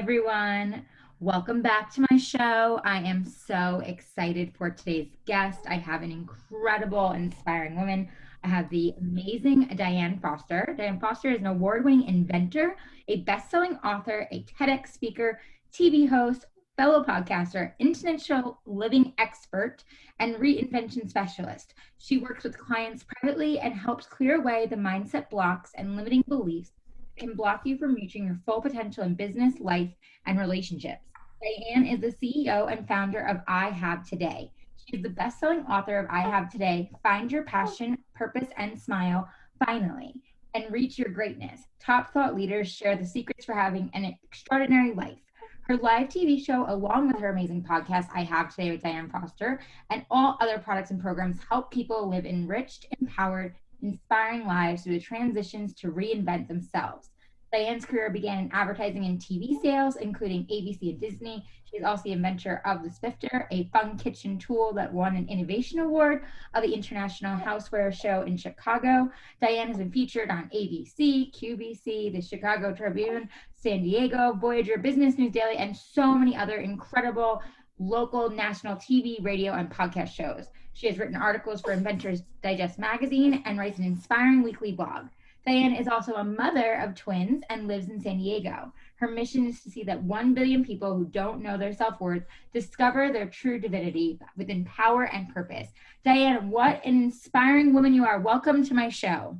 Everyone. Welcome back to my show. I am so excited for today's guest. I have an incredible, inspiring woman. I have the amazing Diane Foster. Diane Foster is an award winning inventor, a best selling author, a TEDx speaker, TV host, fellow podcaster, intentional living expert, and reinvention specialist. She works with clients privately and helps clear away the mindset blocks and limiting beliefs can block you from reaching your full potential in business, life, and relationships. Diane is the CEO and founder of I Have Today. She is the best selling author of I Have Today Find Your Passion, Purpose, and Smile Finally, and Reach Your Greatness. Top thought leaders share the secrets for having an extraordinary life. Her live TV show, along with her amazing podcast, I Have Today with Diane Foster, and all other products and programs help people live enriched, empowered, inspiring lives through the transitions to reinvent themselves. Diane's career began in advertising and TV sales, including ABC and Disney. She's also the inventor of the Spifter, a fun kitchen tool that won an innovation award of the International Houseware Show in Chicago. Diane has been featured on ABC, QVC, the Chicago Tribune, San Diego, Voyager, Business News Daily, and so many other incredible local, national TV, radio, and podcast shows. She has written articles for Inventors Digest magazine and writes an inspiring weekly blog. Diane is also a mother of twins and lives in San Diego. Her mission is to see that 1 billion people who don't know their self worth discover their true divinity within power and purpose. Diane, what an inspiring woman you are. Welcome to my show.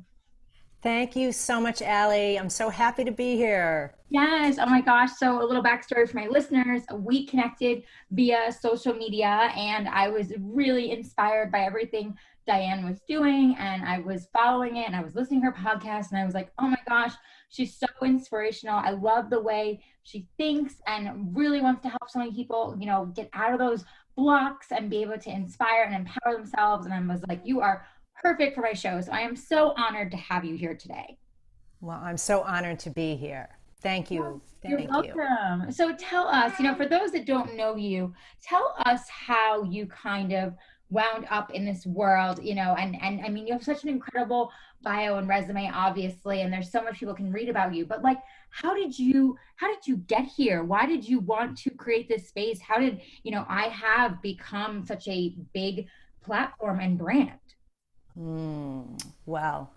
Thank you so much, Ali. I'm so happy to be here. Yes. Oh my gosh. So, a little backstory for my listeners. We connected via social media, and I was really inspired by everything Diane was doing and I was following it and I was listening to her podcast and I was like, oh my gosh, she's so inspirational. I love the way she thinks and really wants to help so many people, you know, get out of those blocks and be able to inspire and empower themselves. And I was like, you are perfect for my show. So I am so honored to have you here today. Well, I'm so honored to be here. Thank you. Thank You're welcome. You. So tell us, you know, for those that don't know you, tell us how you kind of wound up in this world you know and and i mean you have such an incredible bio and resume obviously and there's so much people can read about you but like how did you how did you get here why did you want to create this space how did you know i have become such a big platform and brand mm, well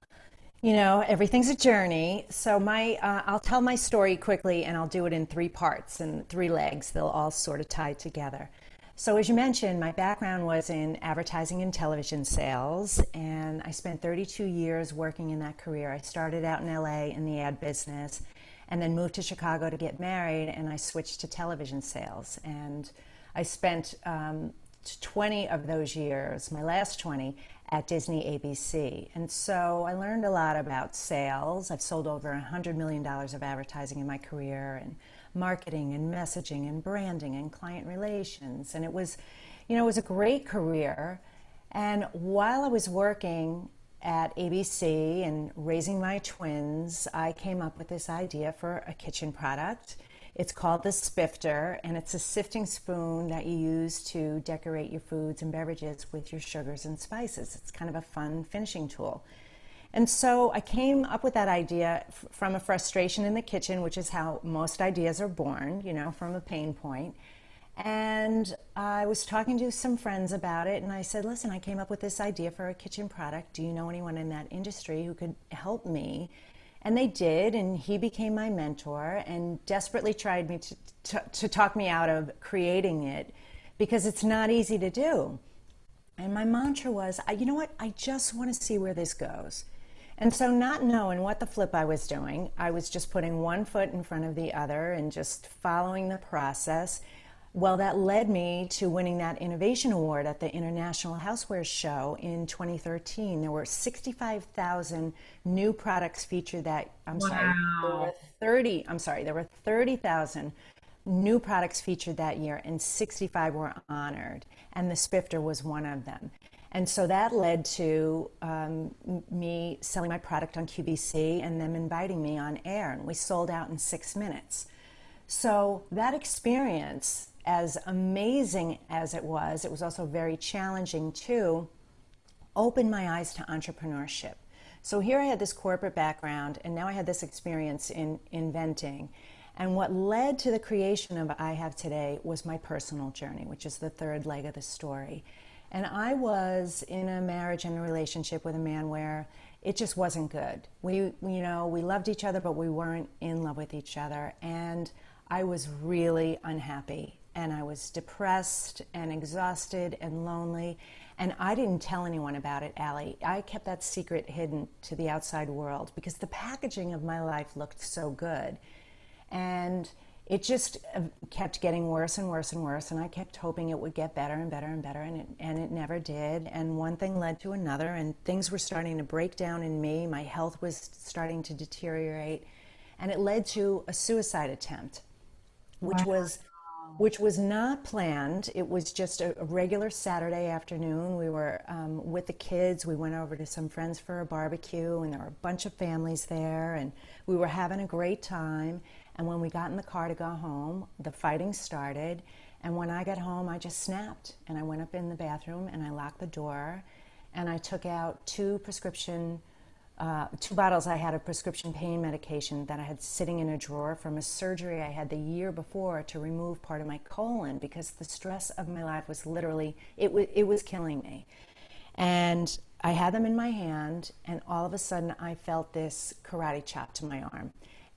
you know everything's a journey so my uh, i'll tell my story quickly and i'll do it in three parts and three legs they'll all sort of tie together so, as you mentioned, my background was in advertising and television sales, and I spent 32 years working in that career. I started out in LA in the ad business and then moved to Chicago to get married, and I switched to television sales. And I spent um, 20 of those years, my last 20, at Disney ABC. And so I learned a lot about sales. I've sold over $100 million of advertising in my career and marketing and messaging and branding and client relations. And it was, you know, it was a great career. And while I was working at ABC and raising my twins, I came up with this idea for a kitchen product. It's called the Spifter, and it's a sifting spoon that you use to decorate your foods and beverages with your sugars and spices. It's kind of a fun finishing tool. And so I came up with that idea f- from a frustration in the kitchen, which is how most ideas are born, you know, from a pain point. And I was talking to some friends about it, and I said, Listen, I came up with this idea for a kitchen product. Do you know anyone in that industry who could help me? And they did, and he became my mentor and desperately tried me to, to, to talk me out of creating it because it's not easy to do. And my mantra was, you know what? I just want to see where this goes. And so, not knowing what the flip I was doing, I was just putting one foot in front of the other and just following the process. Well, that led me to winning that innovation award at the International Housewares Show in 2013. There were 65,000 new products featured that I'm wow. sorry, there were 30, I'm sorry, there were 30,000 new products featured that year and 65 were honored and the Spifter was one of them. And so that led to um, me selling my product on QVC and them inviting me on air. And we sold out in six minutes. So that experience, as amazing as it was, it was also very challenging too, opened my eyes to entrepreneurship. So here I had this corporate background, and now I had this experience in inventing. And what led to the creation of I Have Today was my personal journey, which is the third leg of the story. And I was in a marriage and a relationship with a man where it just wasn't good. We, you know, we loved each other, but we weren't in love with each other. And I was really unhappy. And I was depressed and exhausted and lonely. And I didn't tell anyone about it, Ali. I kept that secret hidden to the outside world because the packaging of my life looked so good. And it just uh, kept getting worse and worse and worse and i kept hoping it would get better and better and better and it, and it never did and one thing led to another and things were starting to break down in me my health was starting to deteriorate and it led to a suicide attempt which wow. was which was not planned it was just a, a regular saturday afternoon we were um, with the kids we went over to some friends for a barbecue and there were a bunch of families there and we were having a great time and when we got in the car to go home, the fighting started. And when I got home, I just snapped. And I went up in the bathroom and I locked the door. And I took out two prescription, uh, two bottles I had of prescription pain medication that I had sitting in a drawer from a surgery I had the year before to remove part of my colon because the stress of my life was literally, it, w- it was killing me. And I had them in my hand, and all of a sudden I felt this karate chop to my arm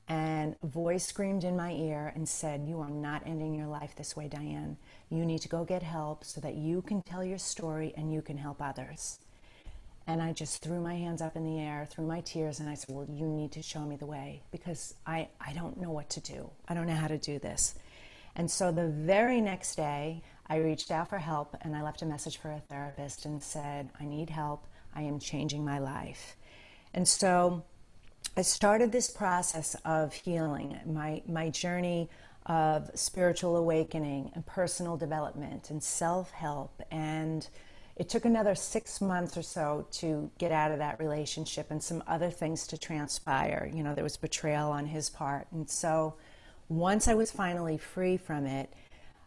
and a voice screamed in my ear and said, You are not ending your life this way, Diane. You need to go get help so that you can tell your story and you can help others. And I just threw my hands up in the air, threw my tears, and I said, Well, you need to show me the way because I, I don't know what to do. I don't know how to do this. And so the very next day, I reached out for help and I left a message for a therapist and said, I need help. I am changing my life. And so I started this process of healing, my, my journey of spiritual awakening and personal development and self help. And it took another six months or so to get out of that relationship and some other things to transpire. You know, there was betrayal on his part. And so once I was finally free from it,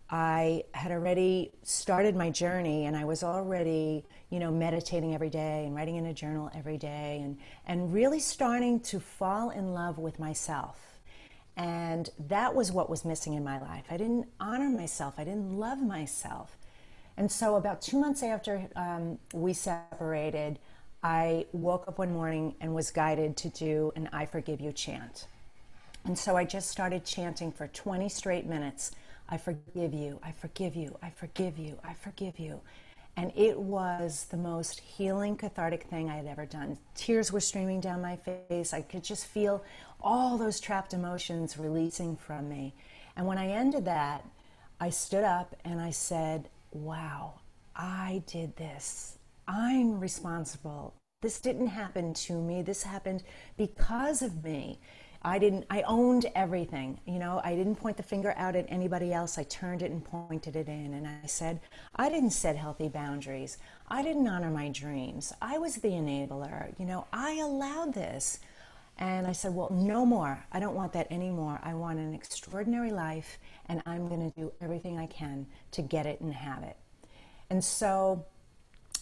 I had already started my journey and I was already, you know, meditating every day and writing in a journal every day and, and really starting to fall in love with myself. And that was what was missing in my life. I didn't honor myself, I didn't love myself. And so, about two months after um, we separated, I woke up one morning and was guided to do an I Forgive You chant. And so I just started chanting for 20 straight minutes I forgive you, I forgive you, I forgive you, I forgive you. And it was the most healing, cathartic thing I had ever done. Tears were streaming down my face. I could just feel all those trapped emotions releasing from me. And when I ended that, I stood up and I said, Wow, I did this. I'm responsible. This didn't happen to me. This happened because of me. I didn't, I owned everything. You know, I didn't point the finger out at anybody else. I turned it and pointed it in. And I said, I didn't set healthy boundaries. I didn't honor my dreams. I was the enabler. You know, I allowed this. And I said, Well, no more. I don't want that anymore. I want an extraordinary life, and I'm going to do everything I can to get it and have it. And so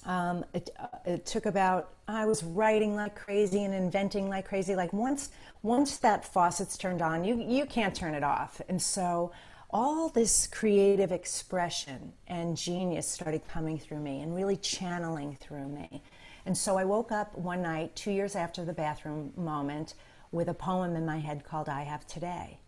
um, it, uh, it, took about I was writing like crazy and inventing like crazy. Like once once that faucet's turned on, you you can't turn it off. And so all this creative expression and genius started coming through me and really channeling through me. And so I woke up one night, two years after the bathroom moment, with a poem in my head called I Have Today.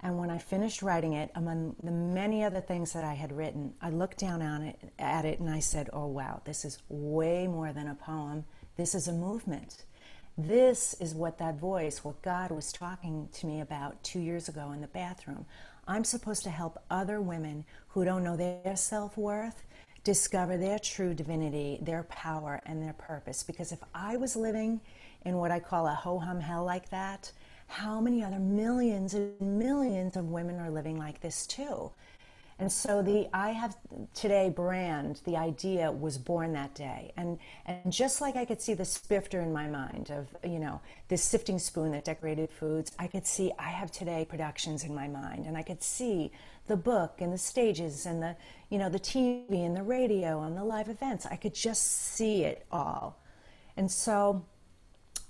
And when I finished writing it, among the many other things that I had written, I looked down on it, at it and I said, oh, wow, this is way more than a poem. This is a movement. This is what that voice, what God was talking to me about two years ago in the bathroom. I'm supposed to help other women who don't know their self worth discover their true divinity, their power, and their purpose. Because if I was living in what I call a ho hum hell like that, how many other millions and millions of women are living like this too? And so the I Have Today brand, the idea was born that day. And, and just like I could see the spifter in my mind of, you know, this sifting spoon that decorated foods, I could see I Have Today productions in my mind. And I could see the book and the stages and the, you know, the TV and the radio and the live events. I could just see it all. And so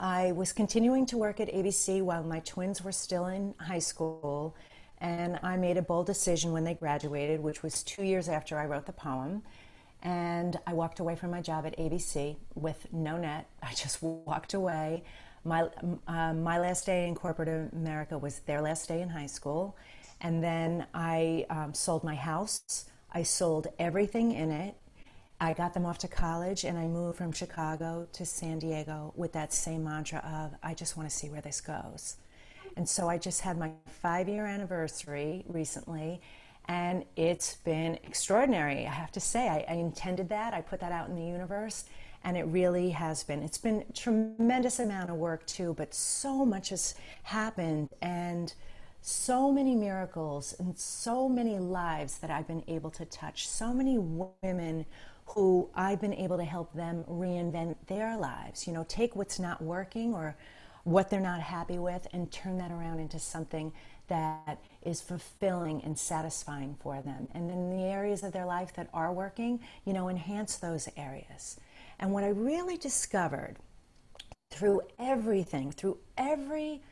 I was continuing to work at ABC while my twins were still in high school and I made a bold decision when they graduated, which was two years after I wrote the poem. And I walked away from my job at ABC with no net. I just walked away. My, uh, my last day in corporate America was their last day in high school. And then I um, sold my house. I sold everything in it. I got them off to college and I moved from Chicago to San Diego with that same mantra of, I just want to see where this goes. And so I just had my five year anniversary recently, and it's been extraordinary. I have to say, I, I, intended that, I put that out in the universe, and it really has been. It's been tremendous amount of work too, but so much has happened, and so many miracles, and so many lives that I've been able to touch, so many women who I've been able to help them reinvent their lives. You know, take what's not working or what they're not happy with and turn that around into something that is fulfilling and satisfying for them. And in the areas of their life that are working, you know, enhance those areas. And what I really discovered through everything, through every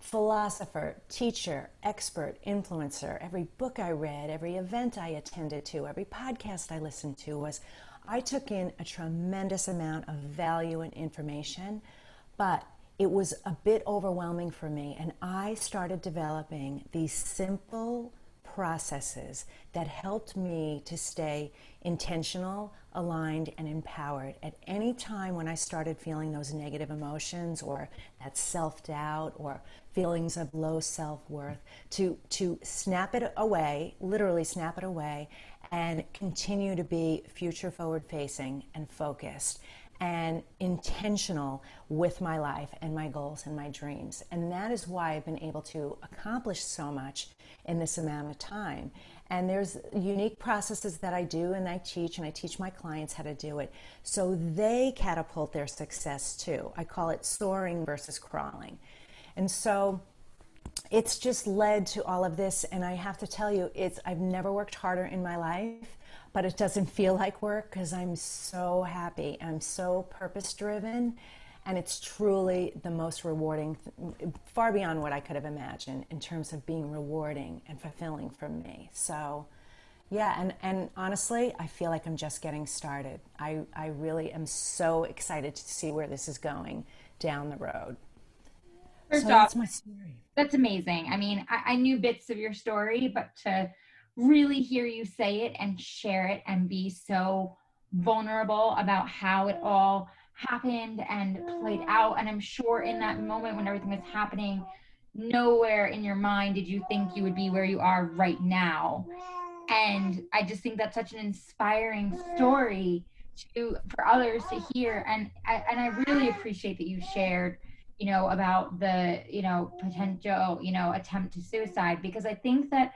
philosopher, teacher, expert, influencer, every book I read, every event I attended to, every podcast I listened to was I took in a tremendous amount of value and information, but it was a bit overwhelming for me, and I started developing these simple processes that helped me to stay intentional, aligned, and empowered at any time when I started feeling those negative emotions or that self doubt or feelings of low self worth, to, to snap it away, literally snap it away, and continue to be future forward facing and focused and intentional with my life and my goals and my dreams. And that is why I've been able to accomplish so much in this amount of time. And there's unique processes that I do and I teach, and I teach my clients how to do it so they catapult their success too. I call it soaring versus crawling. And so it's just led to all of this and I have to tell you it's I've never worked harder in my life but it doesn't feel like work because I'm so happy. I'm so purpose driven, and it's truly the most rewarding, far beyond what I could have imagined in terms of being rewarding and fulfilling for me. So, yeah, and, and honestly, I feel like I'm just getting started. I, I really am so excited to see where this is going down the road. First so off, that's my story. That's amazing. I mean, I, I knew bits of your story, but to really hear you say it and share it and be so vulnerable about how it all happened and played mm. out. And I'm sure in that moment when everything was happening, nowhere in your mind did you think you would be where you are right now. And I just think that's such an inspiring story to for others to hear. And I, and I really appreciate that you shared, you know, about the you know potential you know attempt to suicide because I think that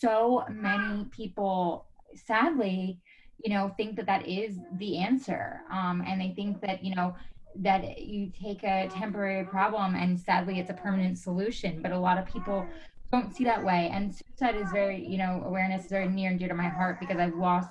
so many people sadly you know think that that is the answer. Um, and they think that you know that you take a temporary problem and sadly it's a permanent solution but a lot of people don't see that way. And suicide is very you know awareness is very near and dear to my heart because i've lost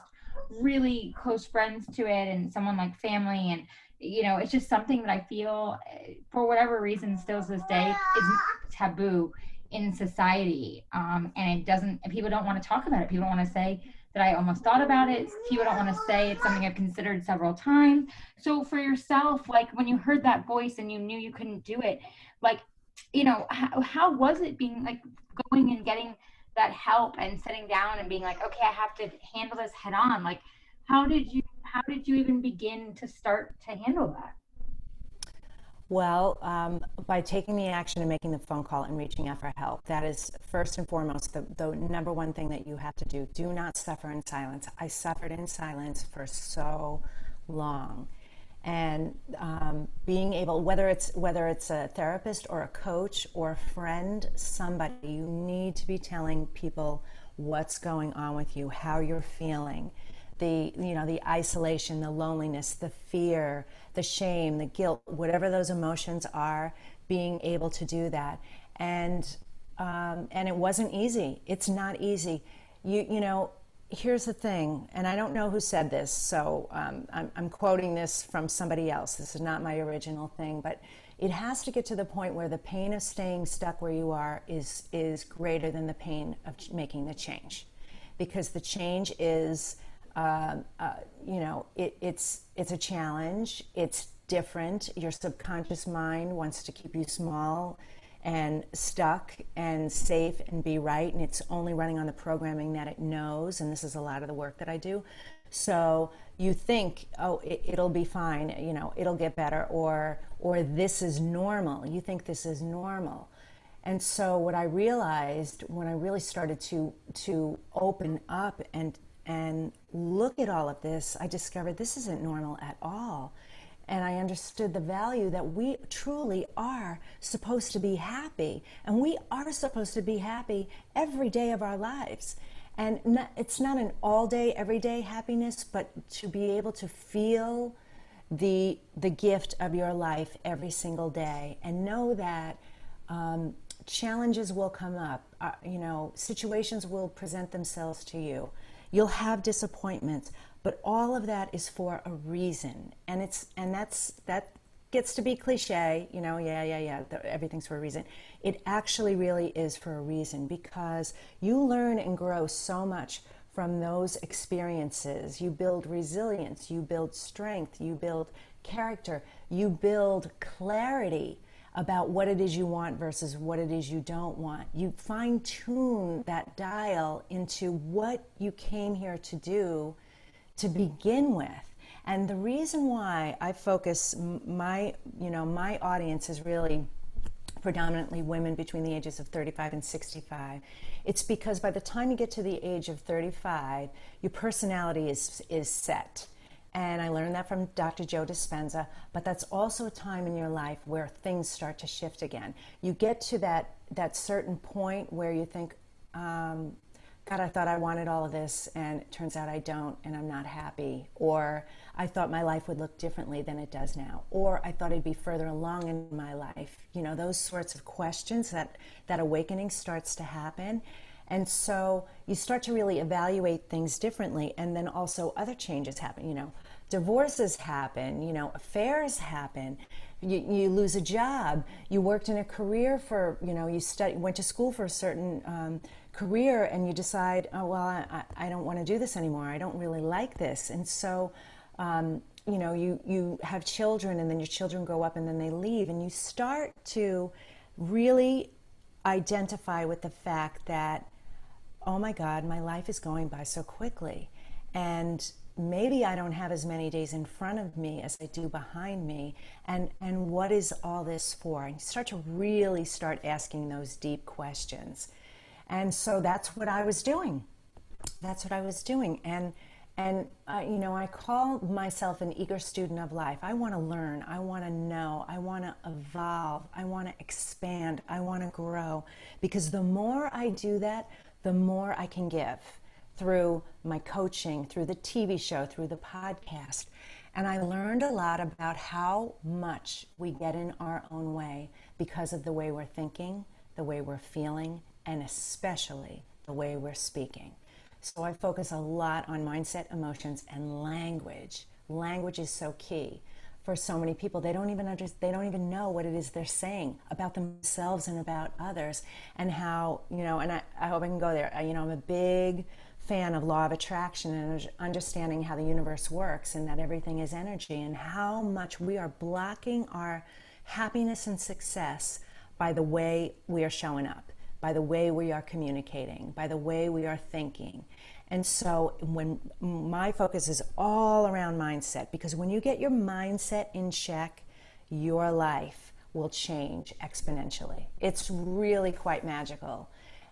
really close friends to it and someone like family. And you know it's just something that i feel eh, for whatever reason still to this day is taboo in society. Um, and it doesn't people don't want to talk about it. People don't want to say that i almost thought about it. People don't want to say it's something i've considered several times. So for yourself like when you heard that voice and you knew you couldn't do it like you know how, how was it being like going and getting that help and sitting down and being like okay i have to handle this head on like how did you how did you even begin to start to handle that Well, um, by taking the action and making the phone call and reaching out for help, that is first and foremost the, the number one thing that you have to do. Do not suffer in silence. I suffered in silence for so long. And um, being able, whether it's whether it's a therapist or a coach or a friend, somebody, you need to be telling people what's going on with you, how you're feeling, the you know the isolation, the loneliness, the fear, the shame, the guilt, whatever those emotions are, being able to do that. And um, and it wasn't easy. It's not easy. You you know. Here's the thing, and I don't know who said this, so um, I'm, I'm quoting this from somebody else. This is not my original thing, but it has to get to the point where the pain of staying stuck where you are is is greater than the pain of making the change because the change is uh, uh, you know, it, it's it's a challenge. It's different. Your subconscious mind wants to keep you small and stuck and safe and be right, and it's only running on the programming that it knows. And this is a lot of the work that I do. So you think, oh, it, will be fine. You know, it'll get better, or or this is normal. You think this is normal. And so what I realized when I really started to to open up and and look at all of this, I discovered this isn't normal at all. And I understood the value that we truly are supposed to be happy. And we are supposed to be happy every day of our lives. And not, it's not an all day, everyday happiness, but to be able to feel the, the gift of your life every single day and know that um, challenges will come up. Uh, you know, situations will present themselves to you. You'll have disappointments, but all of that is for a reason. And it's and that's that gets to be cliche, you know, yeah, yeah, yeah, everything's for a reason. It actually really is for a reason because you learn and grow so much from those experiences. You build resilience, you build strength, you build character, you build clarity about what it is you want versus what it is you don't want. You fine tune that dial into what you came here to do to begin with. And the reason why I focus my, you know, my audience is really predominantly women between the ages of 35 and 65. It's because by the time you get to the age of 35, your personality is is set and I learned that from Dr. Joe Dispenza, but that's also a time in your life where things start to shift again. You get to that, that certain point where you think, um, God, I thought I wanted all of this, and it turns out I don't, and I'm not happy. Or I thought my life would look differently than it does now. Or I thought I'd be further along in my life. You know, those sorts of questions that that awakening starts to happen. And so you start to really evaluate things differently. And then also other changes happen. You know, divorces happen, you know, affairs happen. You, you lose a job. You worked in a career for, you know, you study, went to school for a certain um, career and you decide, oh, well, I, I don't want to do this anymore. I don't really like this. And so, um, you know, you, you have children and then your children grow up and then they leave and you start to really identify with the fact that oh my God, my life is going by so quickly. And maybe I don't have as many days in front of me as I do behind me. And, and what is all this for? And you start to really start asking those deep questions. And so that's what I was doing. That's what I was doing. And, and uh, you know, I call myself an eager student of life. I want to learn. I want to know. I want to evolve. I want to expand. I want to grow. Because the more I do that, the more I can give through my coaching, through the TV show, through the podcast. And I learned a lot about how much we get in our own way because of the way we're thinking, the way we're feeling, and especially the way we're speaking. So I focus a lot on mindset, emotions, and language. Language is so key for so many people. They don't even under, they don't even know what it is they're saying about themselves and about others, and how you know. And I, I hope I can go there. You know, I'm a big fan of law of attraction and understanding how the universe works and that everything is energy and how much we are blocking our happiness and success by the way we are showing up, by the way we are communicating, by the way we are thinking. And so when my focus is all around mindset, because when you get your mindset in check, your life will change exponentially. It's really quite magical.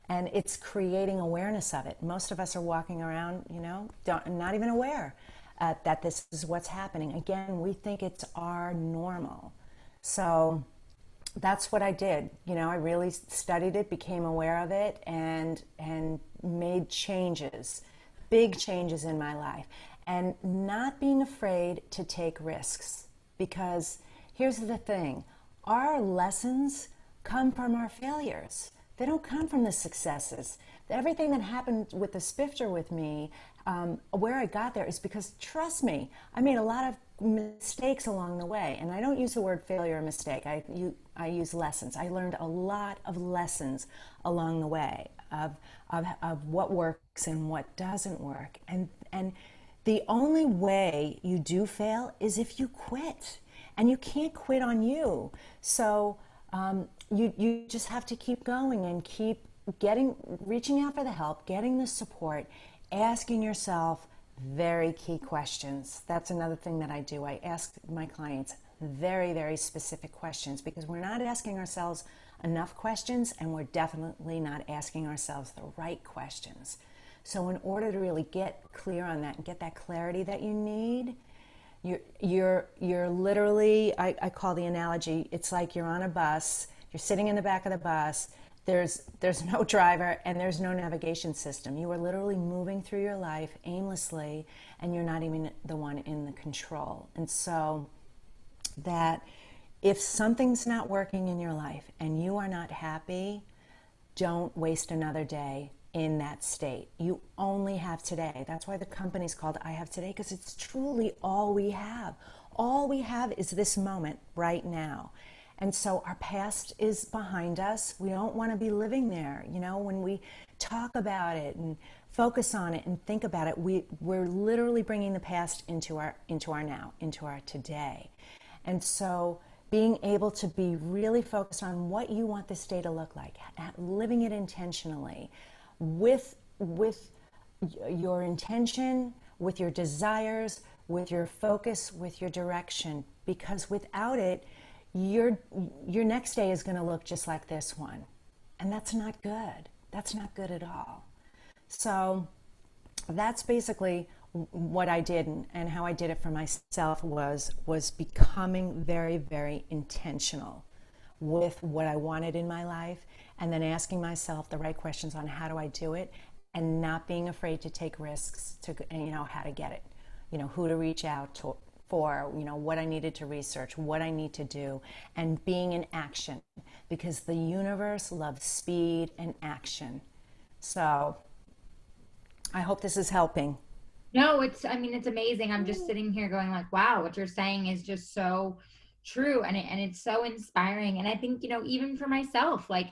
And it's creating awareness of it. Most of us are walking around, you know, not even aware uh, that this is what's happening. Again, we think it's our normal. So that's what I did. You know, I really studied it, became aware of it, and and made changes, big changes in my life, and not being afraid to take risks. Because here's the thing: our lessons come from our failures. They don't come from the successes. Everything that happened with the spifter with me, um, where I got there, is because trust me, I made a lot of mistakes along the way. And I don't use the word failure or mistake. I, you, I use lessons. I learned a lot of lessons along the way of, of, of what works and what doesn't work. And, and the only way you do fail is if you quit. And you can't quit on you. So um, you, you just have to keep going and keep getting, reaching out for the help, getting the support, asking yourself, very key questions. That's another thing that I do. I ask my clients very, very specific questions because we're not asking ourselves enough questions and we're definitely not asking ourselves the right questions. So, in order to really get clear on that and get that clarity that you need, you're, you're, you're literally, I, I call the analogy, it's like you're on a bus, you're sitting in the back of the bus, there's, there's no driver and there's no navigation system. You are literally moving through your life aimlessly and you're not even the one in the control. And so, that if something's not working in your life and you are not happy, don't waste another day in that state. You only have today. That's why the company's called I Have Today because it's truly all we have. All we have is this moment right now. And so our past is behind us. We don't want to be living there. You know, when we talk about it and focus on it and think about it, we, we're literally bringing the past into our, into our now, into our today. And so being able to be really focused on what you want this day to look like, living it intentionally with, with your intention, with your desires, with your focus, with your direction. Because without it, your your next day is going to look just like this one. And that's not good. That's not good at all. So that's basically what I did and, and how I did it for myself was was becoming very very intentional with what I wanted in my life and then asking myself the right questions on how do I do it and not being afraid to take risks to you know how to get it. You know who to reach out to for you know what I needed to research, what I need to do, and being in action because the universe loves speed and action. So I hope this is helping. No, it's I mean it's amazing. I'm just sitting here going like, wow, what you're saying is just so true and it, and it's so inspiring and I think, you know, even for myself, like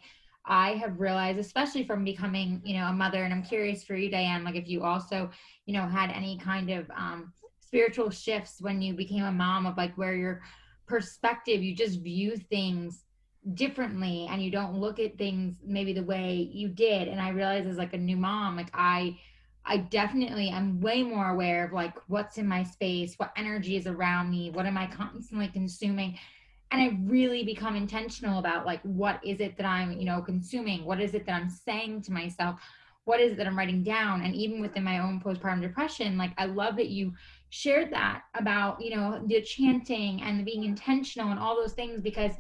I have realized, especially from becoming, you know, a mother, and I'm curious for you, Diane, like if you also, you know, had any kind of um, spiritual shifts when you became a mom of like where your perspective you just view things differently and you don't look at things maybe the way you did. And i realize as like a new mom like i i definitely am way more aware of like what's in my space what energy is around me what am i constantly consuming. And i really become intentional about like what is it that i'm you know consuming? What is it that i'm saying to myself? What is it that i'm writing down? And even within my own postpartum depression like i love that you shared that about you know the chanting and being intentional and all those things because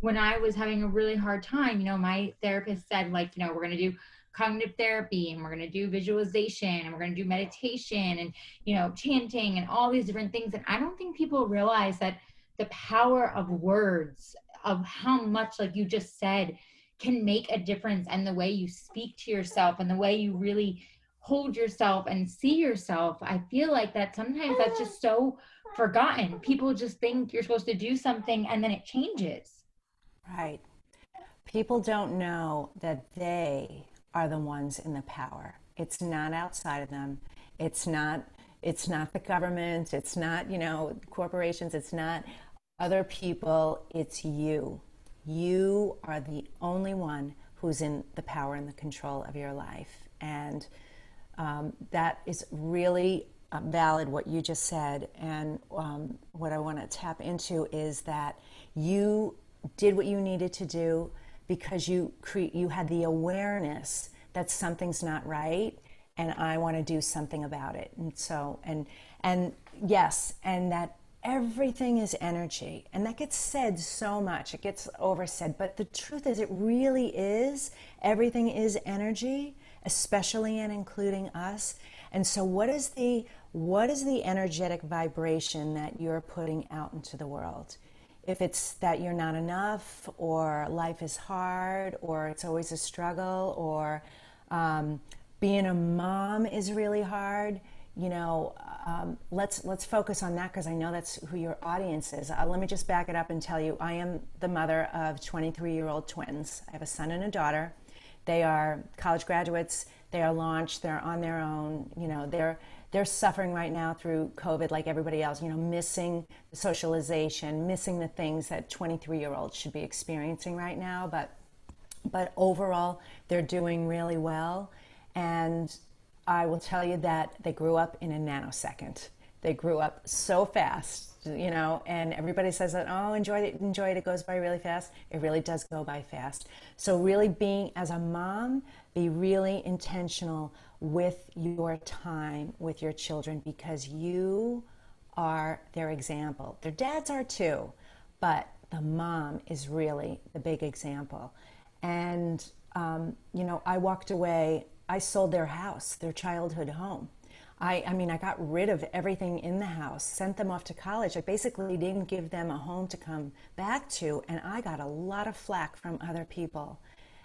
when I was having a really hard time, you know, my therapist said like, you know, we're going to do cognitive therapy and we're going to do visualization and we're going to do meditation and you know chanting and all these different things. And i don't think people realize that the power of words of how much like you just said can make a difference and the way you speak to yourself and the way you really hold yourself and see yourself i feel like that sometimes that's just so forgotten. People just think you're supposed to do something and then it changes. Right. People don't know that they are the ones in the power. It's not outside of them. It's not it's not the government. It's not you know corporations. It's not other people. It's you. You are the only one who's in the power and the control of your life. And um, that is really uh, valid what you just said, and um, what I want to tap into is that you did what you needed to do because you cre- you had the awareness that something's not right, and I want to do something about it. And so, and and yes, and that everything is energy. And that gets said so much, it gets oversaid. But the truth is, it really is. Everything is energy, especially and including us. And so, what is the what is the energetic vibration that you're putting out into the world? If it's that you're not enough, or life is hard, or it's always a struggle, or um, being a mom is really hard, you know, um, let's let's focus on that because I know that's who your audience is. Uh, let me just back it up and tell you, I am the mother of 23-year-old twins. I have a son and a daughter. They are college graduates. They are launched. They're on their own. You know, they're they're suffering right now through COVID, like everybody else. You know, missing the socialization, missing the things that 23-year-olds should be experiencing right now. But but overall, they're doing really well, and I will tell you that they grew up in a nanosecond. They grew up so fast, you know, and everybody says that, oh, enjoy it, enjoy it, it goes by really fast. It really does go by fast. So, really being as a mom, be really intentional with your time with your children because you are their example. Their dads are too, but the mom is really the big example. And, um, you know, I walked away I sold their house, their childhood home. I, I mean, I got rid of everything in the house, sent them off to college. I basically didn't give them a home to come back to, and I got a lot of flack from other people.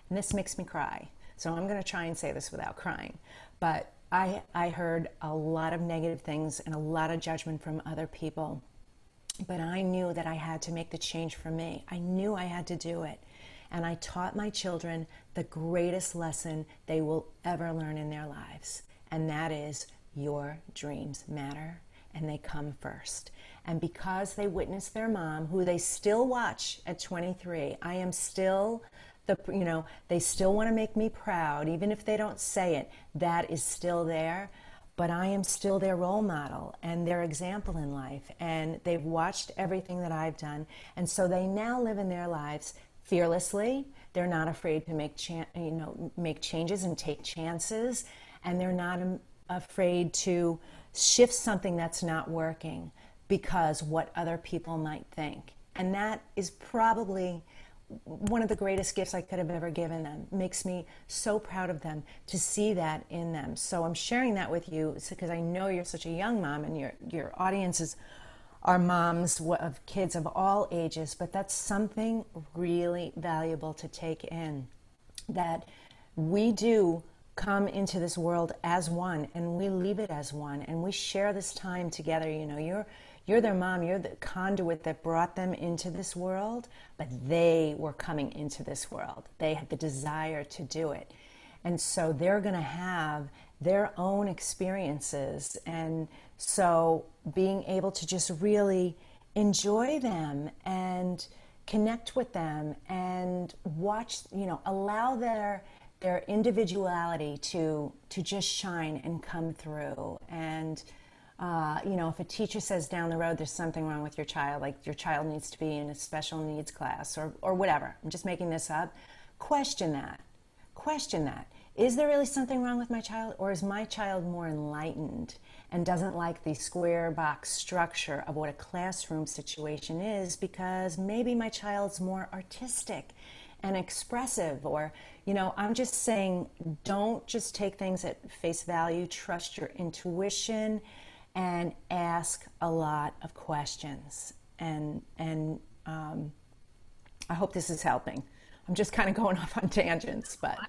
And this makes me cry. So I'm going to try and say this without crying. But I, I heard a lot of negative things and a lot of judgment from other people. But I knew that I had to make the change for me. I knew I had to do it. And I taught my children the greatest lesson they will ever learn in their lives. And that is your dreams matter and they come first. And because they witnessed their mom, who they still watch at 23, I am still the, you know, they still want to make me proud, even if they don't say it, that is still there. But I am still their role model and their example in life. And they've watched everything that I've done. And so they now live in their lives fearlessly. They're not afraid to make cha- you know make changes and take chances, and they're not afraid to shift something that's not working because what other people might think. And that is probably one of the greatest gifts I could have ever given them. Makes me so proud of them to see that in them. So I'm sharing that with you because I know you're such a young mom and your your audience is are moms of kids of all ages, but that's something really valuable to take in. That we do come into this world as one and we leave it as one and we share this time together. You know, you're you're their mom, you're the conduit that brought them into this world, but they were coming into this world. They had the desire to do it. And so they're going to have their own experiences. And so being able to just really enjoy them and connect with them and watch, you know, allow their their individuality to to just shine and come through. And uh, you know if a teacher says down the road there's something wrong with your child like your child needs to be in a special needs class or, or whatever i'm just making this up question that. Question that. Is there really something wrong with my child or is my child more enlightened and doesn't like the square box structure of what a classroom situation is because maybe my child's more artistic and expressive or you know i'm just saying don't just take things at face value trust your intuition and ask a lot of questions and and um, i hope this is helping i'm just kind of going off on tangents but I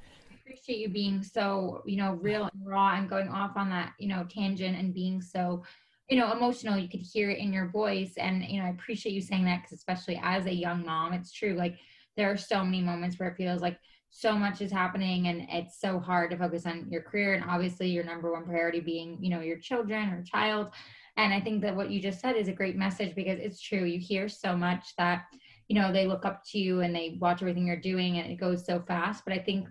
appreciate you being so, you know, real and raw and going off on that, you know, tangent and being so, you know, emotional. You could hear it in your voice. And, you know, I appreciate you saying that because, especially as a young mom, it's true. Like, there are so many moments where it feels like so much is happening and it's so hard to focus on your career and obviously your number one priority being, you know, your children or child. And I think that what you just said is a great message because it's true. You hear so much that, you know, they look up to you and they watch everything you're doing and it goes so fast. But I think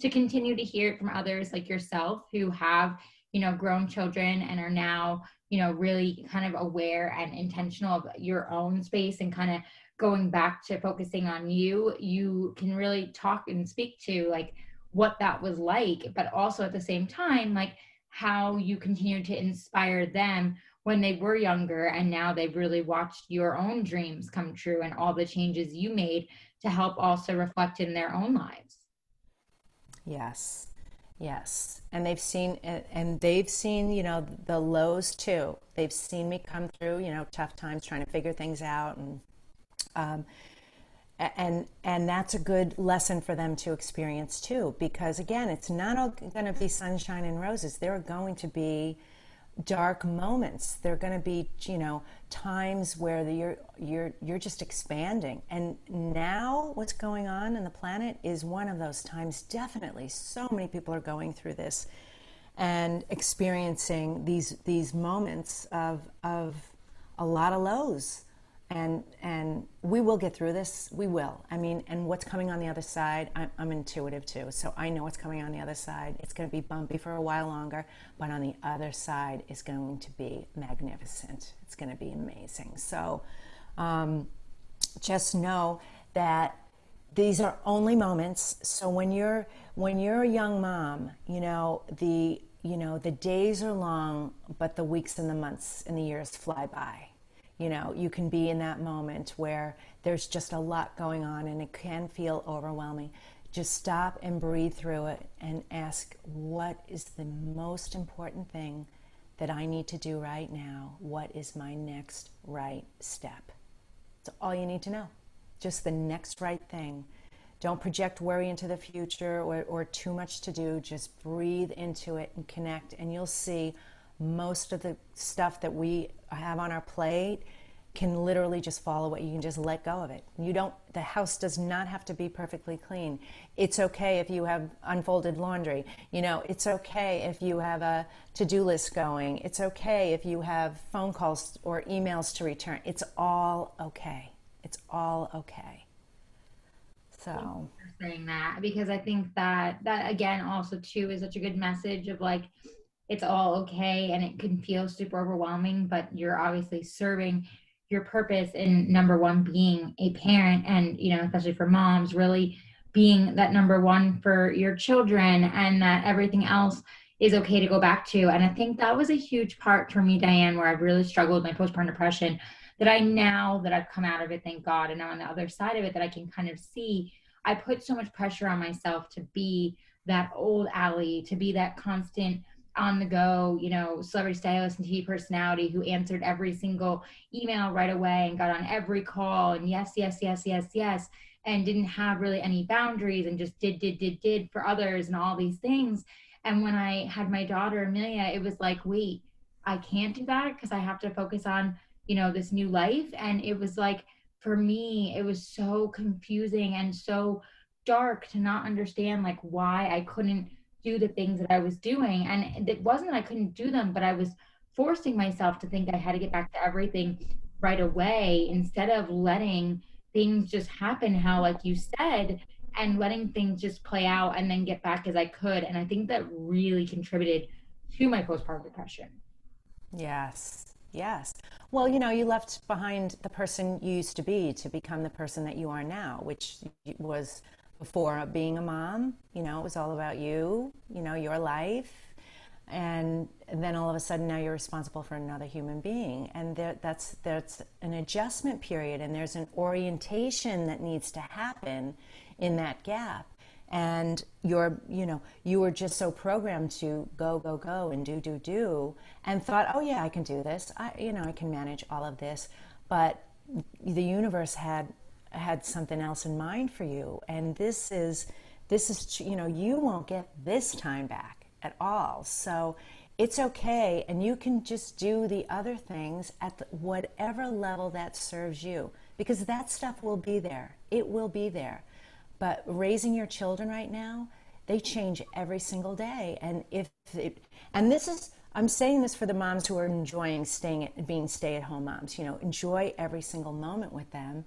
to continue to hear it from others like yourself who have you know, grown children and are now, you know, really kind of aware and intentional of your own space and kind of going back to focusing on you, you can really talk and speak to like what that was like, but also at the same time, like how you continue to inspire them when they were younger and now they've really watched your own dreams come true and all the changes you made to help also reflect in their own lives. Yes. Yes. And they've seen and they've seen, you know, the lows too. They've seen me come through, you know, tough times trying to figure things out and um, and and that's a good lesson for them to experience too because again it's not all going to be sunshine and roses. There are going to be dark moments. There are going to be you know times where you're you're you're just expanding. And now what's going on in the planet is one of those times. Definitely so many people are going through this and experiencing these these moments of of a lot of lows and and we will get through this. We will. I mean and what's coming on the other side I'm, I'm, intuitive too. So i know what's coming on the other side. It's going to be bumpy for a while longer but on the other side is going to be magnificent. It's going to be amazing. So um, just know that these are only moments. So when you're when you're a young mom you know the you know the days are long but the weeks and the months and the years fly by you know, you can be in that moment where there's just a lot going on and it can feel overwhelming. Just stop and breathe through it and ask, what is the most important thing that I need to do right now? What is my next right step? That's all you need to know. Just the next right thing. Don't project worry into the future or, or too much to do. Just breathe into it and connect, and you'll see most of the stuff that we have on our plate can literally just fall away. You can just let go of it. You don't, the house does not have to be perfectly clean. It's okay if you have unfolded laundry. You know, it's okay if you have a to do list going. It's okay if you have phone calls or emails to return. It's all okay. It's all okay. So, saying that because I think that that again also too is such a good message of like it's all okay and it can feel super overwhelming, but you're obviously serving your purpose in number one being a parent and, you know, especially for moms, really being that number one for your children and that everything else is okay to go back to. And I think that was a huge part for me, Diane, where I've really struggled with my postpartum depression. That I now that I've come out of it, thank God, and now on the other side of it, that I can kind of see I put so much pressure on myself to be that old Ali, to be that constant on the go, you know, celebrity stylist and TV personality who answered every single email right away and got on every call and yes, yes, yes, yes, yes, and didn't have really any boundaries and just did, did, did, did for others and all these things. And when I had my daughter Amelia, it was like, wait, I can't do that because I have to focus on, you know, this new life. And it was like, for me, it was so confusing and so dark to not understand like why I couldn't do the things that I was doing. And it wasn't that I couldn't do them, but I was forcing myself to think I had to get back to everything right away instead of letting things just happen how, like you said, and letting things just play out and then get back as I could. And I think that really contributed to my postpartum depression. Yes. Yes. Well, you know, you left behind the person you used to be to become the person that you are now, which was before being a mom. You know, it was all about you, you know, your life. And then all of a sudden now you're responsible for another human being. And there, that's, that's an adjustment period and there's an orientation that needs to happen in that gap. And you're, you know, you were just so programmed to go, go, go and do, do, do, and thought, oh yeah, I can do this. I, you know, I can manage all of this. But the universe had had something else in mind for you. And this is this is you know you won't get this time back at all. So it's okay. And you can just do the other things at whatever level that serves you because that stuff will be there. It will be there. But raising your children right now they change every single day. And if it, and this is i'm saying this for the moms who are enjoying staying being stay at home moms you know enjoy every single moment with them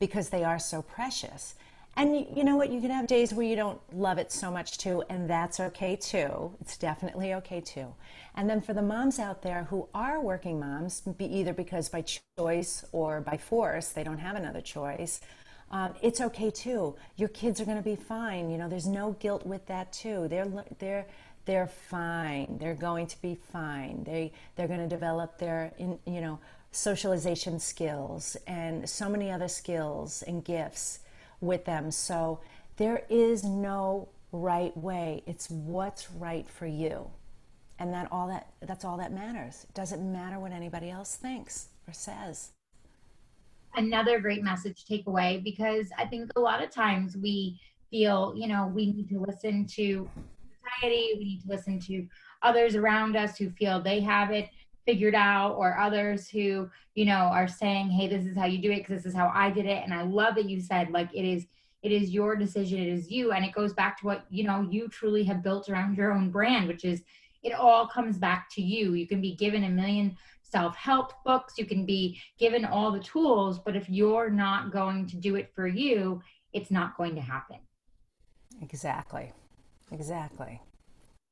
because they are so precious. And you, know what? You can have days where you don't love it so much too, and that's okay too. It's definitely okay too. And then for the moms out there who are working moms, be either because by choice or by force, they don't have another choice. Um, it's okay too. Your kids are going to be fine. You know, there's no guilt with that too. They're they're they're fine. They're going to be fine. They they're going to develop their in, you know socialization skills and so many other skills and gifts with them. So there is no right way. It's what's right for you. And that all that that's all that matters. It doesn't matter what anybody else thinks or says. Another great message takeaway because I think a lot of times we feel, you know, we need to listen to society, we need to listen to others around us who feel they have it figured out or others who you know are saying hey this is how you do it because this is how i did it and i love that you said like it is it is your decision it is you and it goes back to what you know you truly have built around your own brand which is it all comes back to you. You can be given a million self-help books you can be given all the tools but if you're not going to do it for you it's not going to happen. Exactly. Exactly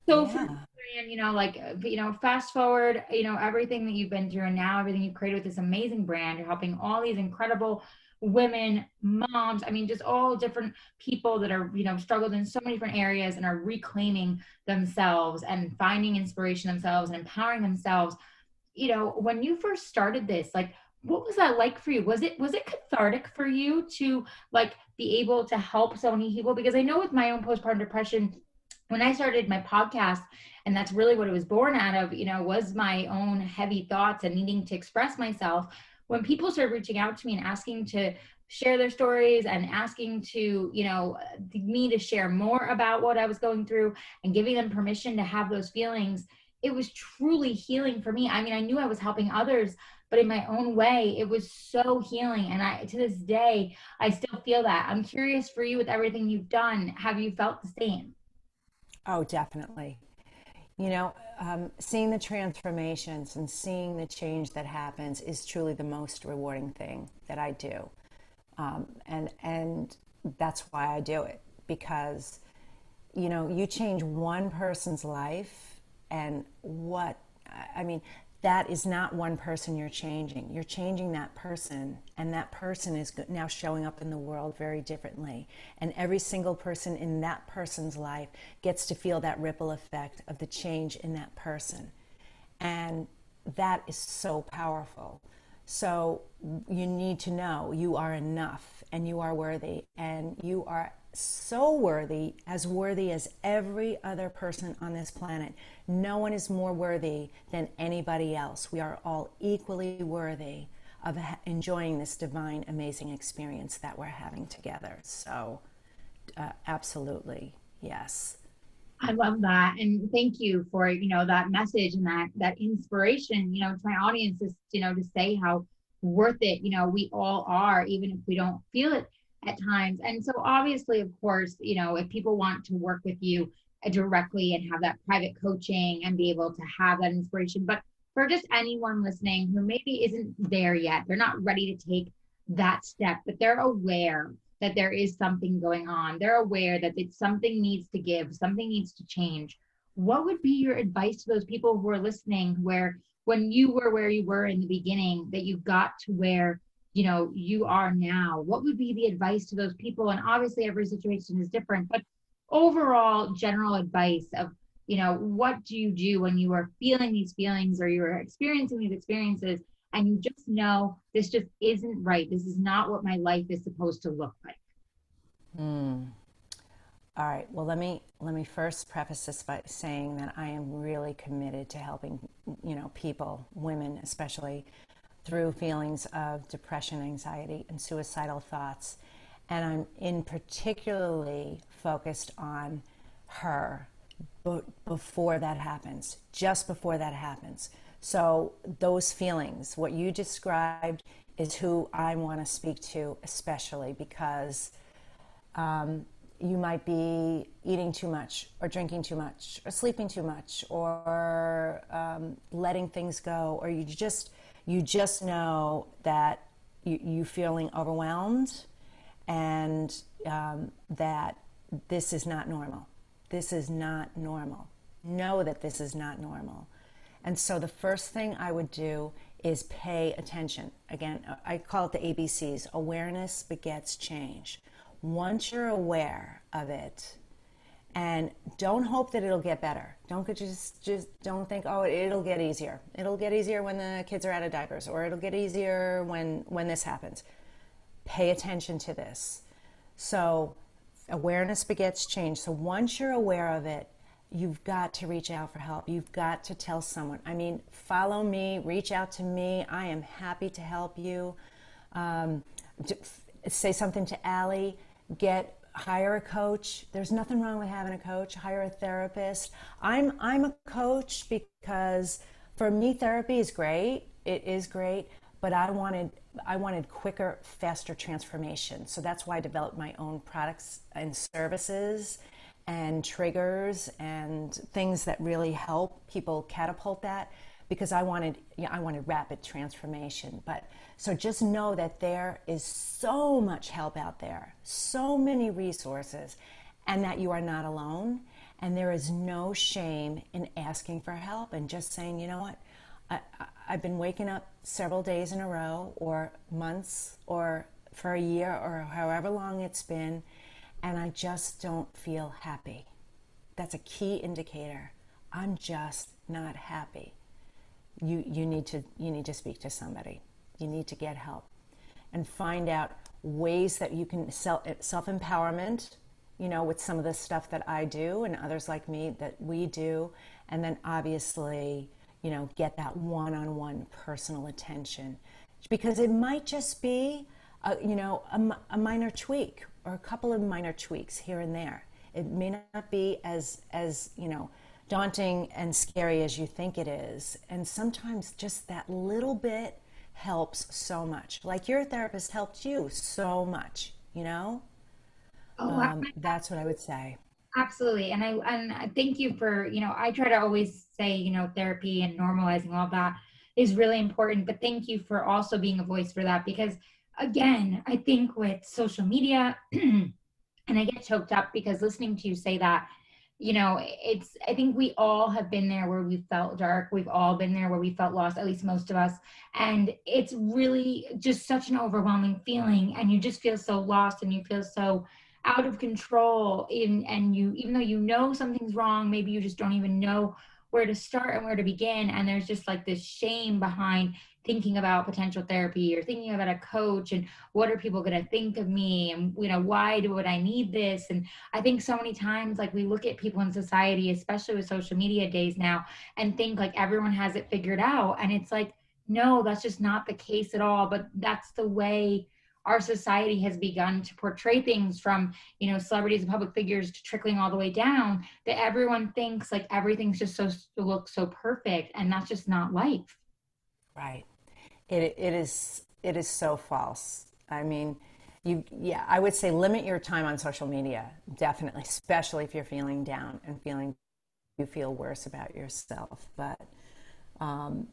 so yeah. for you know, like uh, you know, fast forward, you know, everything that you've been through, and now everything you've created with this amazing brand, you're helping all these incredible women, moms. I mean, just all different people that are you know struggled in so many different areas and are reclaiming themselves and finding inspiration themselves and empowering themselves. You know, when you first started this, like what was that like for you was it was it cathartic for you to like be able to help so many people because i know with my own postpartum depression when I started my podcast, and that's really what it was born out of, you know, was my own heavy thoughts and needing to express myself. When people started reaching out to me and asking to share their stories and asking to, you know, me to share more about what I was going through and giving them permission to have those feelings, it was truly healing for me. I mean, I knew I was helping others, but in my own way, it was so healing. And I, to this day, I still feel that. I'm curious for you with everything you've done. Have you felt the same? Oh, definitely. You know, um, seeing the transformations and seeing the change that happens is truly the most rewarding thing that I do, um, and and that's why I do it because, you know, you change one person's life, and what I mean, that is not one person you're changing. You're changing that person, and that person is now showing up in the world very differently. And every single person in that person's life gets to feel that ripple effect of the change in that person. And that is so powerful. So you need to know you are enough and you are worthy and you are so worthy, as worthy as every other person on this planet. No one is more worthy than anybody else. We are all equally worthy of enjoying this divine, amazing experience that we're having together. So, uh, absolutely, yes. I love that, and thank you for you know that message and that that inspiration. You know, to my audience is you know to say how worth it. You know, we all are, even if we don't feel it at times. And so, obviously, of course, you know, if people want to work with you uh, directly and have that private coaching and be able to have that inspiration, but for just anyone listening who maybe isn't there yet, they're not ready to take that step, but they're aware that there is something going on, they're aware that it's something needs to give, something needs to change. What would be your advice to those people who are listening where when you were where you were in the beginning, that you got to where you know you are now. What would be the advice to those people? And obviously every situation is different but overall general advice of you know what do you do when you are feeling these feelings or you're experiencing these experiences and you just know this just isn't right? This is not what my life is supposed to look like. Mm. all right. Well let me let me first preface this by saying that i am really committed to helping you know people women especially through feelings of depression, anxiety, and suicidal thoughts. And I'm in particularly focused on her before that happens, just before that happens. So, those feelings, what you described, is who I want to speak to, especially because um, you might be eating too much, or drinking too much, or sleeping too much, or um, letting things go, or you just you just know that you, you feeling overwhelmed and um, that this is not normal. This is not normal. Know that this is not normal. And so the first thing I would do is pay attention. Again, I call it the ABCs awareness begets change. Once you're aware of it, and don't hope that it'll get better. Don't just just don't think oh it'll get easier. It'll get easier when the kids are out of diapers or it'll get easier when when this happens. Pay attention to this. So awareness begets change. So once you're aware of it, you've got to reach out for help. You've got to tell someone. I mean, follow me, reach out to me. I am happy to help you. Um, say something to Ali. Get hire a coach. There's nothing wrong with having a coach. Hire a therapist. I'm I'm a coach because for me therapy is great. It is great, but I wanted I wanted quicker, faster transformation. So that's why I developed my own products and services and triggers and things that really help people catapult that because I wanted I wanted rapid transformation. But so just know that there is so much help out there, so many resources, and that you are not alone. And there is no shame in asking for help and just saying, you know what, I, have been waking up several days in a row, or months, or for a year, or however long it's been, and I just don't feel happy. That's a key indicator. I'm just not happy. You, you, need to, you need to speak to somebody. You need to get help and find out ways that you can self empowerment, you know, with some of the stuff that I do and others like me that we do. And then obviously, you know, get that one on one personal attention because it might just be, a, you know, a, a minor tweak or a couple of minor tweaks here and there. It may not be as, as, you know, daunting and scary as you think it is. And sometimes just that little bit helps so much. Like your therapist helped you so much, you know? Oh, um, that's what I would say. Absolutely. And I and thank you for, you know, I try to always say, you know, therapy and normalizing all that is really important, but thank you for also being a voice for that because again, I think with social media and I get choked up because listening to you say that you know it's i think we all have been there where we felt dark. We've all been there where we felt lost at least most of us. And it's really just such an overwhelming feeling. And you just feel so lost and you feel so out of control in, and you even though you know something's wrong maybe you just don't even know where to start and where to begin. And there's just like this shame behind thinking about potential therapy or thinking about a coach and what are people going to think of me and you know why do would i need this? And i think so many times like we look at people in society especially with social media days now and think like everyone has it figured out. And it's like no that's just not the case at all. But that's the way our society has begun to portray things from you know celebrities and public figures to trickling all the way down that everyone thinks like everything's just so looks so perfect and that's just not life. Right it, it is it is so false. I mean, you yeah, I would say limit your time on social media definitely, especially if you're feeling down and feeling you feel worse about yourself. But um,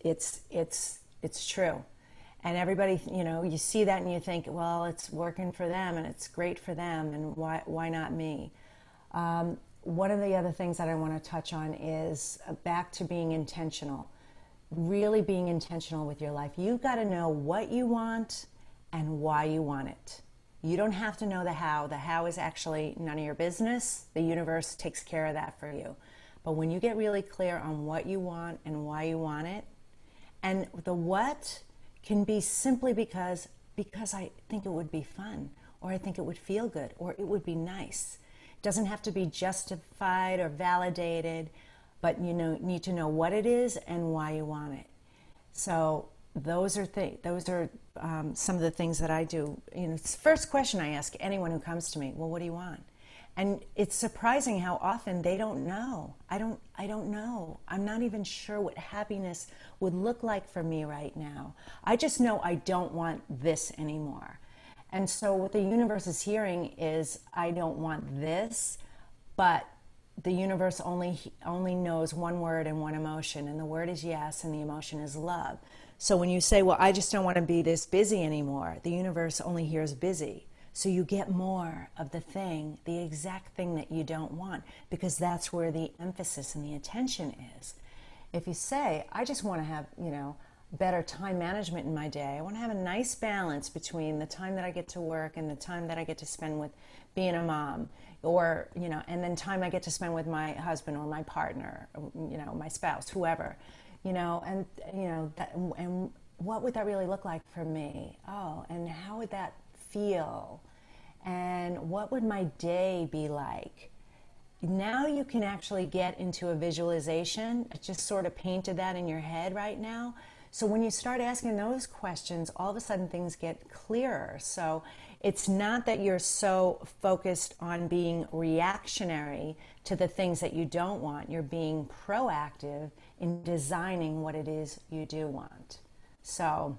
it's it's it's true, and everybody you know you see that and you think, well, it's working for them and it's great for them, and why why not me? Um, one of the other things that I want to touch on is uh, back to being intentional really being intentional with your life. You've got to know what you want and why you want it. You don't have to know the how. The how is actually none of your business. The universe takes care of that for you. But when you get really clear on what you want and why you want it, and the what can be simply because because I think it would be fun or I think it would feel good or it would be nice. It doesn't have to be justified or validated but you know need to know what it is and why you want it. So those are th- those are um, some of the things that I do. You know, first question I ask anyone who comes to me, well, what do you want? And it's surprising how often they don't know. I don't I don't know. I'm not even sure what happiness would look like for me right now. I just know I don't want this anymore. And so what the universe is hearing is I don't want this, but the universe only only knows one word and one emotion and the word is yes and the emotion is love so when you say well i just don't want to be this busy anymore the universe only hears busy So you get more of the thing, the exact thing that you don't want, because that's where the emphasis and the attention is. If you say, I just want to have, you know, better time management in my day. I want to have a nice balance between the time that I get to work and the time that I get to spend with being a mom or, you know, and then time I get to spend with my husband or my partner, you know, my spouse, whoever, you know, and, you know, that, and what would that really look like for me? Oh, and how would that feel? And what would my day be like? Now you can actually get into a visualization. I just sort of painted that in your head right now so when you start asking those questions, all of a sudden things get clearer. So it's not that you're so focused on being reactionary to the things that you don't want. You're being proactive in designing what it is you do want. So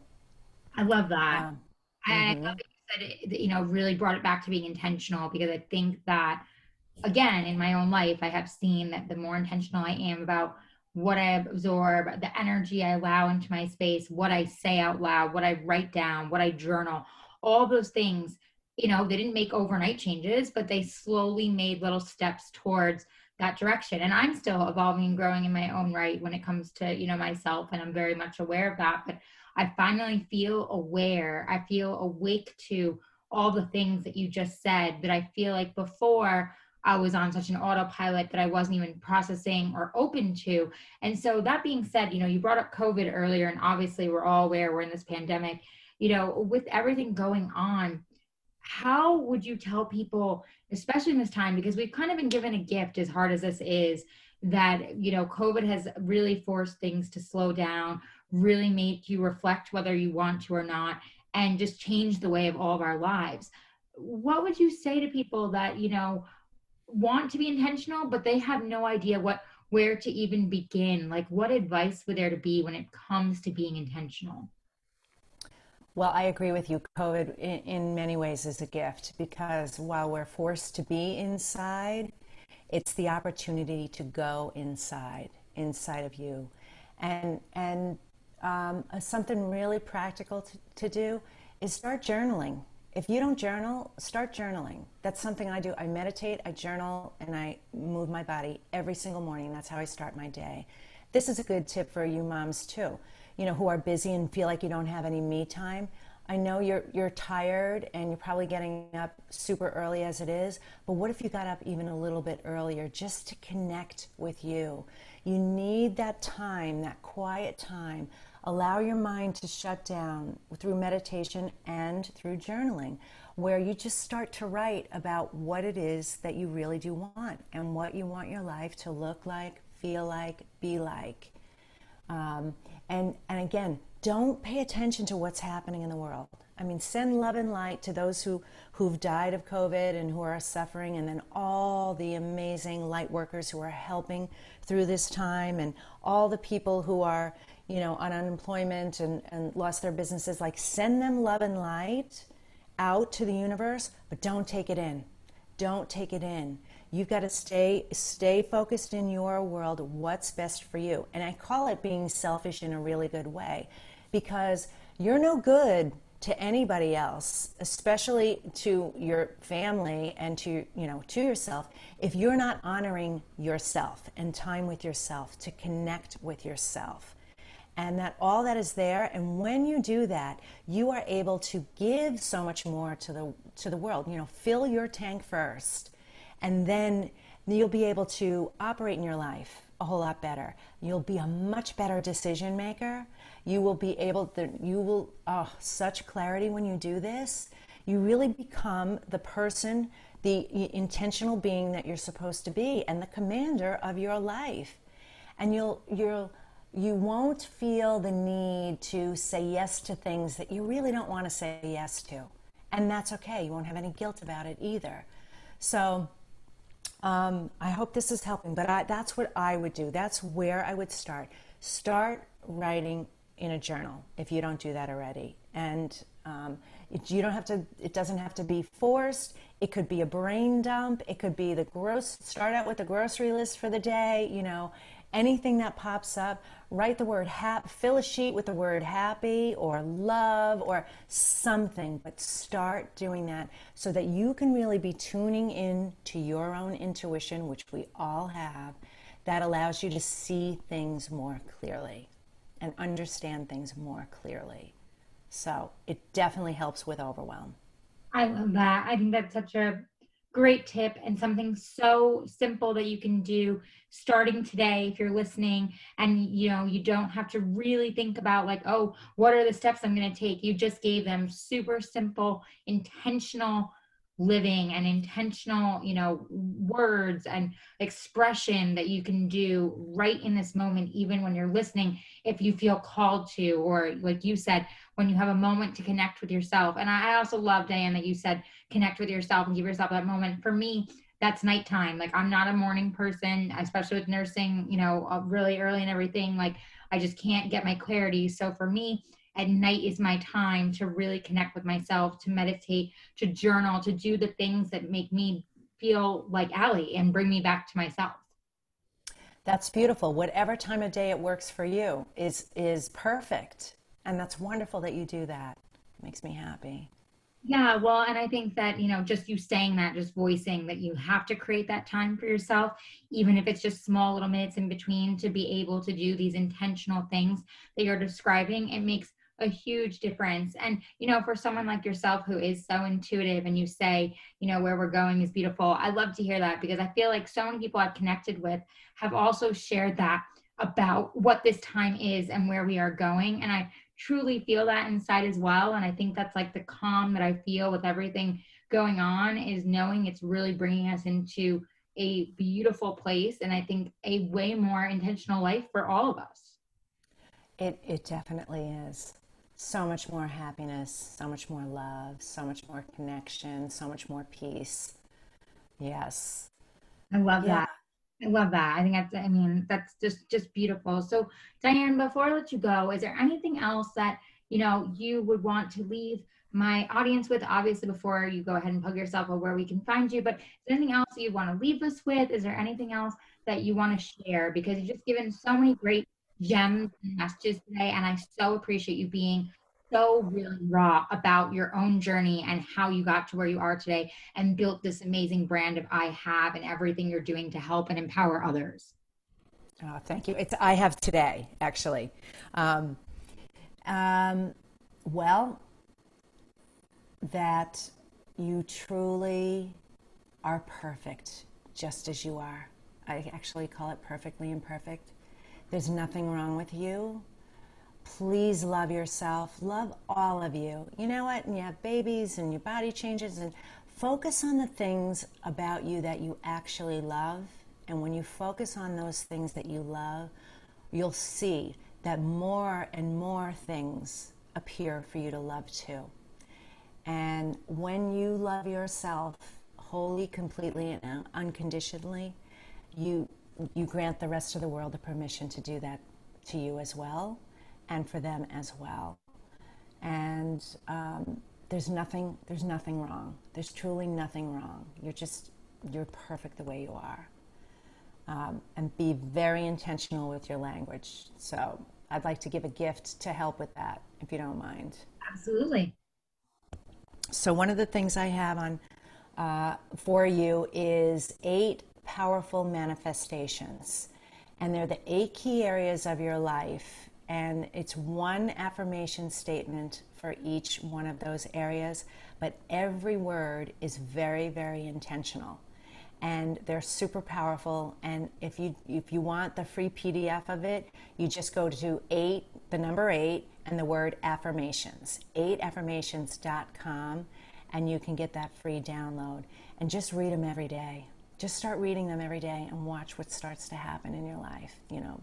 I love that. Um, mm-hmm. I love that you said it, you know, really brought it back to being intentional because I think that again in my own life I have seen that the more intentional I am about what I absorb, the energy I allow into my space, what I say out loud, what I write down, what I journal, all those things, you know, they didn't make overnight changes, but they slowly made little steps towards that direction. And I'm still evolving and growing in my own right when it comes to, you know, myself. And I'm very much aware of that. But I finally feel aware. I feel awake to all the things that you just said that I feel like before I was on such an autopilot that I wasn't even processing or open to. And so, that being said, you know, you brought up COVID earlier, and obviously, we're all aware we're in this pandemic. You know, with everything going on, how would you tell people, especially in this time, because we've kind of been given a gift, as hard as this is, that, you know, COVID has really forced things to slow down, really make you reflect whether you want to or not, and just change the way of all of our lives. What would you say to people that, you know, want to be intentional, but they have no idea what where to even begin. Like, what advice would there to be when it comes to being intentional? Well, I agree with you. COVID, in, in many ways, is a gift because while we're forced to be inside, it's the opportunity to go inside, inside of you, and and um, something really practical to, to do is start journaling if you don't journal, start journaling. That's something I do. I meditate, I journal, and I move my body every single morning. That's how I start my day. This is a good tip for you moms too, you know, who are busy and feel like you don't have any me time. I know you're you're tired and you're probably getting up super early as it is, but what if you got up even a little bit earlier just to connect with you? You need that time, that quiet time Allow your mind to shut down through meditation and through journaling, where you just start to write about what it is that you really do want and what you want your life to look like, feel like, be like. Um, and, and again, don't pay attention to what's happening in the world. I mean, send love and light to those who, who've died of COVID and who are suffering, and then all the amazing light workers who are helping through this time, and all the people who are, you know, on unemployment and, and lost their businesses, like send them love and light out to the universe, but don't take it in. Don't take it in. You've got to stay stay focused in your world, what's best for you. And I call it being selfish in a really good way because you're no good to anybody else, especially to your family and to you know to yourself, if you're not honoring yourself and time with yourself to connect with yourself. And that all that is there and when you do that you are able to give so much more to the to the world. You know fill your tank first and then you'll be able to operate in your life a whole lot better you'll be a much better decision maker you will be able to you will oh such clarity when you do this you really become the person the intentional being that you're supposed to be and the commander of your life and you'll you'll you won't feel the need to say yes to things that you really don't want to say yes to. And that's okay. You won't have any guilt about it either. So um, I hope this is helping, but I, that's what I would do. That's where I would start. Start writing in a journal if you don't do that already. And um, it, you don't have to, it doesn't have to be forced. It could be a brain dump. It could be the gross, start out with the grocery list for the day, you know, anything that pops up, write the word happy, fill a sheet with the word happy or love or something, but start doing that so that you can really be tuning in to your own intuition, which we all have, that allows you to see things more clearly and understand things more clearly. So it definitely helps with overwhelm. I love that. I think that's such a great tip and something so simple that you can do starting today if you're listening and you know you don't have to really think about like oh what are the steps i'm going to take? You just gave them super simple intentional living and intentional you know words and expression that you can do right in this moment even when you're listening if you feel called to or like you said when you have a moment to connect with yourself and i also love diane that you said connect with yourself and give yourself that moment for me that's nighttime like i'm not a morning person especially with nursing you know uh, really early and everything like i just can't get my clarity so for me at night is my time to really connect with myself, to meditate, to journal, to do the things that make me feel like Ali and bring me back to myself. That's beautiful. Whatever time of day it works for you is is perfect. And that's wonderful that you do that. It makes me happy. Yeah, well, and I think that, you know, just you saying that, just voicing that you have to create that time for yourself, even if it's just small little minutes in between to be able to do these intentional things that you're describing, it makes a huge difference. And, you know, for someone like yourself who is so intuitive and you say, you know, where we're going is beautiful, I love to hear that because I feel like so many people I've connected with have also shared that about what this time is and where we are going. And I truly feel that inside as well. And I think that's like the calm that I feel with everything going on is knowing it's really bringing us into a beautiful place and I think a way more intentional life for all of us. It, it definitely is so much more happiness, so much more love, so much more connection, so much more peace. Yes. I love yeah. that. I love that. I think that's I mean, that's just just beautiful. So Diane, before I let you go, is there anything else that, you know, you would want to leave my audience with obviously before you go ahead and plug yourself or where we can find you but anything else you want to leave us with is there anything else that you want to share because you've just given so many great gems and messages today. And I so appreciate you being so really raw about your own journey and how you got to where you are today and built this amazing brand of I have and everything you're doing to help and empower others. Oh, thank you. It's I have today, actually. Um, um, well, that you truly are perfect just as you are. I actually call it perfectly imperfect. There's nothing wrong with you. Please love yourself. Love all of you. You know what? And you have babies and your body changes and focus on the things about you that you actually love. And when you focus on those things that you love, you'll see that more and more things appear for you to love too. And when you love yourself wholly, completely, and unconditionally, you you grant the rest of the world the permission to do that to you as well and for them as well. And um, there's nothing, there's nothing wrong. There's truly nothing wrong. You're just, you're perfect the way you are. Um, and be very intentional with your language. So I'd like to give a gift to help with that, if you don't mind. Absolutely. So one of the things I have on uh, for you is eight powerful manifestations. And they're the eight key areas of your life. And it's one affirmation statement for each one of those areas. But every word is very, very intentional. And they're super powerful. And if you if you want the free PDF of it, you just go to eight, the number eight, and the word affirmations. Eightaffirmations.com, and you can get that free download. And just read them every day just start reading them every day and watch what starts to happen in your life. You know,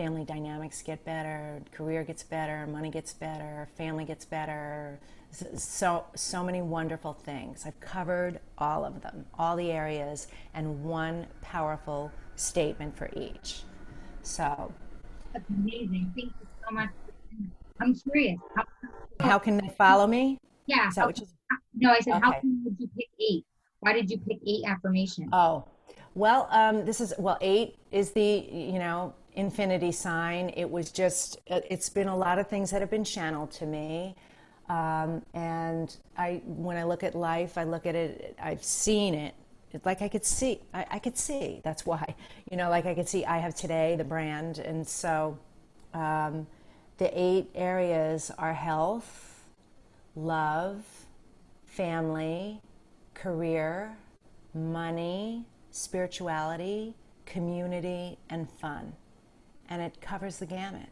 family dynamics get better, career gets better, money gets better, family gets better. So, so many wonderful things. I've covered all of them, all the areas, and one powerful statement for each. So, that's amazing. Thank you so much. I'm curious. How, how can they follow me? Yeah. Is that what you, no, I said, okay. how can you pick eight? Why did you pick eight affirmations? Oh, well, um, this is well, eight is the you know infinity sign. It was just, it's been a lot of things that have been channeled to me. Um, and I, when I look at life, I look at it, I've seen it. It's like I could see, I, I could see. That's why, you know, like I could see I have today, the brand. And so um, the eight areas are health, love, family, career, money, spirituality, community, and fun. And it covers the gamut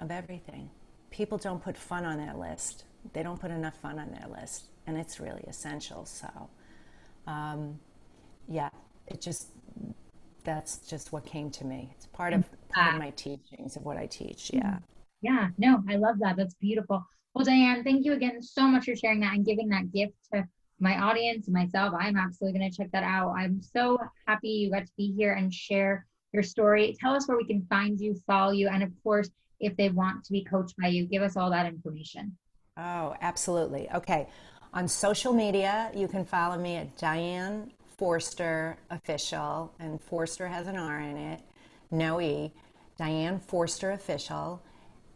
of everything. People don't put fun on their list, they don't put enough fun on their list, and it's really essential. So, um, yeah, it just that's just what came to me. It's part of mm. part of ah. my teachings of what I teach. Yeah. Mm. Yeah, no, I love that. That's beautiful. Well, Diane, thank you again so much for sharing that and giving that gift to my audience and myself. I'm absolutely going to check that out. I'm so happy you got to be here and share your story. Tell us where we can find you, follow you, and of course, if they want to be coached by you, give us all that information. Oh, absolutely. Okay. On social media, you can follow me at Diane Forster Official, and Forster has an R in it, no E, Diane Forster Official.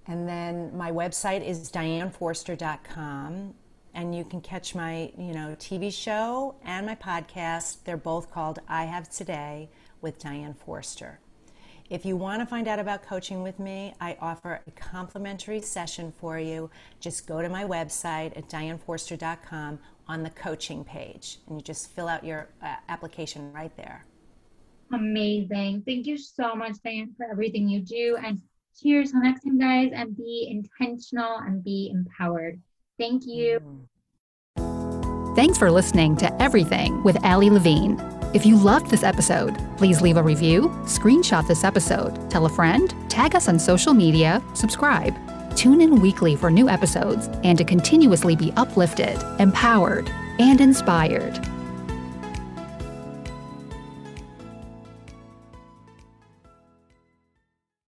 And then my website is dianeforster.com and you can catch my, you know, TV show and my podcast. They're both called I Have Today with Diane Forster. If you want to find out about coaching with me, I offer a complimentary session for you. Just go to my website at dianeforster.com on the coaching page and you just fill out your uh, application right there. Amazing. Thank you so much, Diane, for everything you do. And cheers till next time, guys, and be intentional and be empowered. Thank you. Thanks for listening to Everything with Ali Levine. If you loved this episode, please leave a review, screenshot this episode, tell a friend, tag us on social media, subscribe. Tune in weekly for new episodes and to continuously be uplifted, empowered, and inspired.